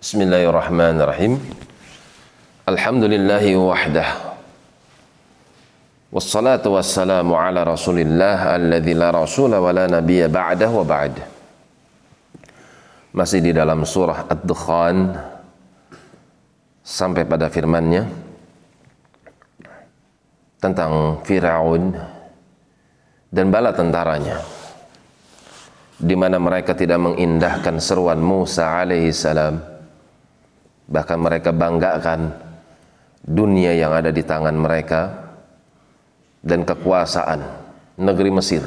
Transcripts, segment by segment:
Bismillahirrahmanirrahim. Alhamdulillahi wahdah. Wassalatu wassalamu ala rasulillah alladhi la rasula wa la nabiyya ba'dah wa ba'd. Masih di dalam surah Ad-Dukhan sampai pada firmannya tentang Firaun dan bala tentaranya di mana mereka tidak mengindahkan seruan Musa alaihi salam bahkan mereka banggakan dunia yang ada di tangan mereka dan kekuasaan negeri Mesir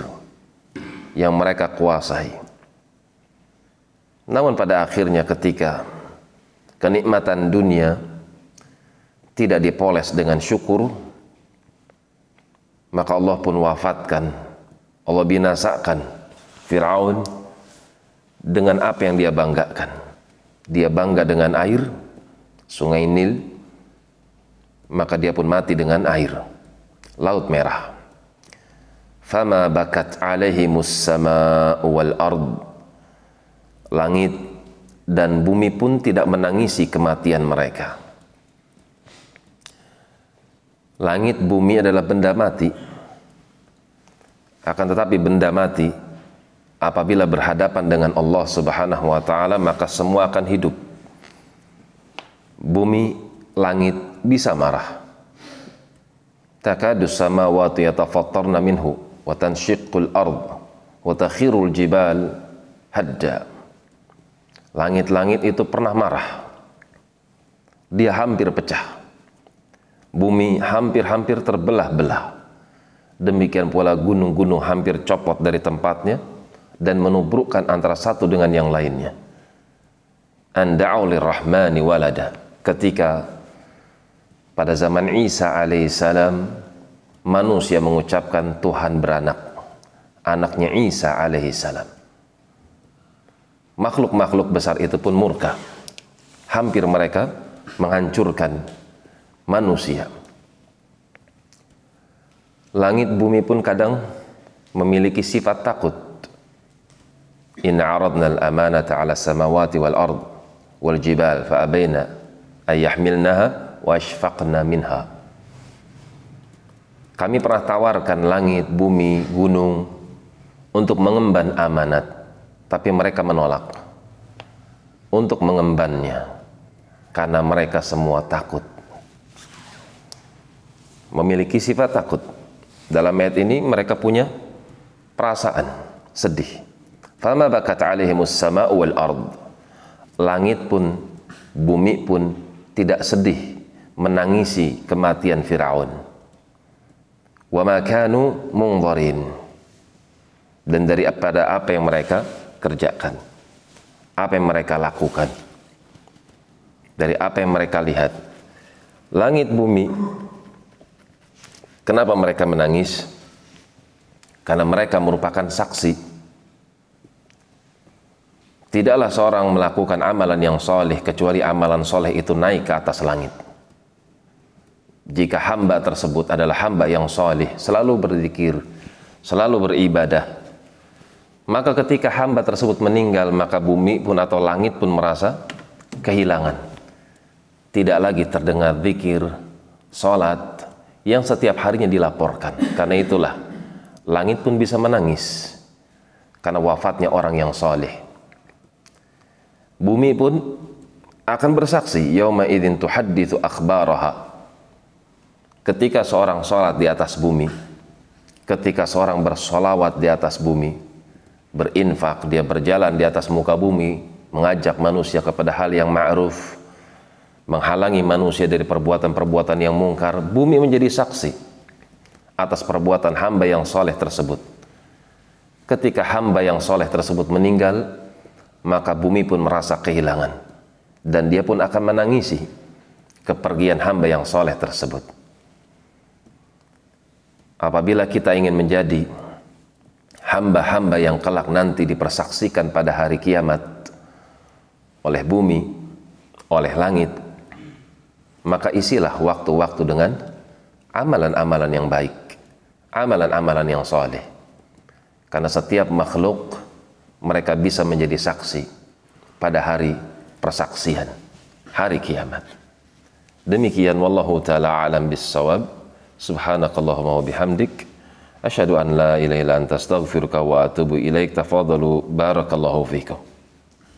yang mereka kuasai. Namun pada akhirnya ketika kenikmatan dunia tidak dipoles dengan syukur, maka Allah pun wafatkan, Allah binasakan Fir'aun dengan apa yang dia banggakan. Dia bangga dengan air, sungai Nil, maka dia pun mati dengan air laut merah. Fama bakat alaihimus sama wal ard. Langit dan bumi pun tidak menangisi kematian mereka. Langit bumi adalah benda mati. Akan tetapi benda mati apabila berhadapan dengan Allah Subhanahu wa taala maka semua akan hidup. Bumi, langit bisa marah. Takadu samawati yatafattarna minhu wa tanshiqqul ard wa takhirul jibal hadda. Langit-langit itu pernah marah. Dia hampir pecah. Bumi hampir-hampir terbelah-belah. Demikian pula gunung-gunung hampir copot dari tempatnya dan menubrukkan antara satu dengan yang lainnya. Anda'u lirrahmani walada ketika pada zaman Isa alaihissalam manusia mengucapkan Tuhan beranak anaknya Isa alaihissalam makhluk-makhluk besar itu pun murka. Hampir mereka menghancurkan manusia. Langit bumi pun kadang memiliki sifat takut. Inna aradna al-amanata ala samawati wal ard wal jibal fa abaina ayyahmilnaha washfaqna minha. Kami pernah tawarkan langit, bumi, gunung untuk mengemban amanat, tapi mereka menolak untuk mengembannya karena mereka semua takut. Memiliki sifat takut. Dalam ayat ini mereka punya perasaan sedih. Fama bakat alaihimus sama'u wal ard. Langit pun, bumi pun tidak sedih menangisi kematian Firaun. Wa ma kanu Dan dari pada apa yang mereka kerjakan. Apa yang mereka lakukan. Dari apa yang mereka lihat. Langit bumi Kenapa mereka menangis? Karena mereka merupakan saksi. Tidaklah seorang melakukan amalan yang soleh kecuali amalan soleh itu naik ke atas langit jika hamba tersebut adalah hamba yang soleh, selalu berzikir, selalu beribadah, maka ketika hamba tersebut meninggal, maka bumi pun atau langit pun merasa kehilangan. Tidak lagi terdengar zikir, solat, yang setiap harinya dilaporkan. Karena itulah, langit pun bisa menangis, karena wafatnya orang yang soleh. Bumi pun akan bersaksi, yauma idzin tuhadditsu akhbaraha ketika seorang sholat di atas bumi, ketika seorang bersolawat di atas bumi, berinfak, dia berjalan di atas muka bumi, mengajak manusia kepada hal yang ma'ruf, menghalangi manusia dari perbuatan-perbuatan yang mungkar, bumi menjadi saksi atas perbuatan hamba yang soleh tersebut. Ketika hamba yang soleh tersebut meninggal, maka bumi pun merasa kehilangan. Dan dia pun akan menangisi kepergian hamba yang soleh tersebut apabila kita ingin menjadi hamba-hamba yang kelak nanti dipersaksikan pada hari kiamat oleh bumi, oleh langit, maka isilah waktu-waktu dengan amalan-amalan yang baik, amalan-amalan yang soleh. Karena setiap makhluk mereka bisa menjadi saksi pada hari persaksian hari kiamat. Demikian wallahu taala alam bissawab. Subhanakallahumma wa bihamdik asyhadu an la ilaha illa anta astaghfiruka wa atubu ilaik. Tafadhalu barakallahu fikum.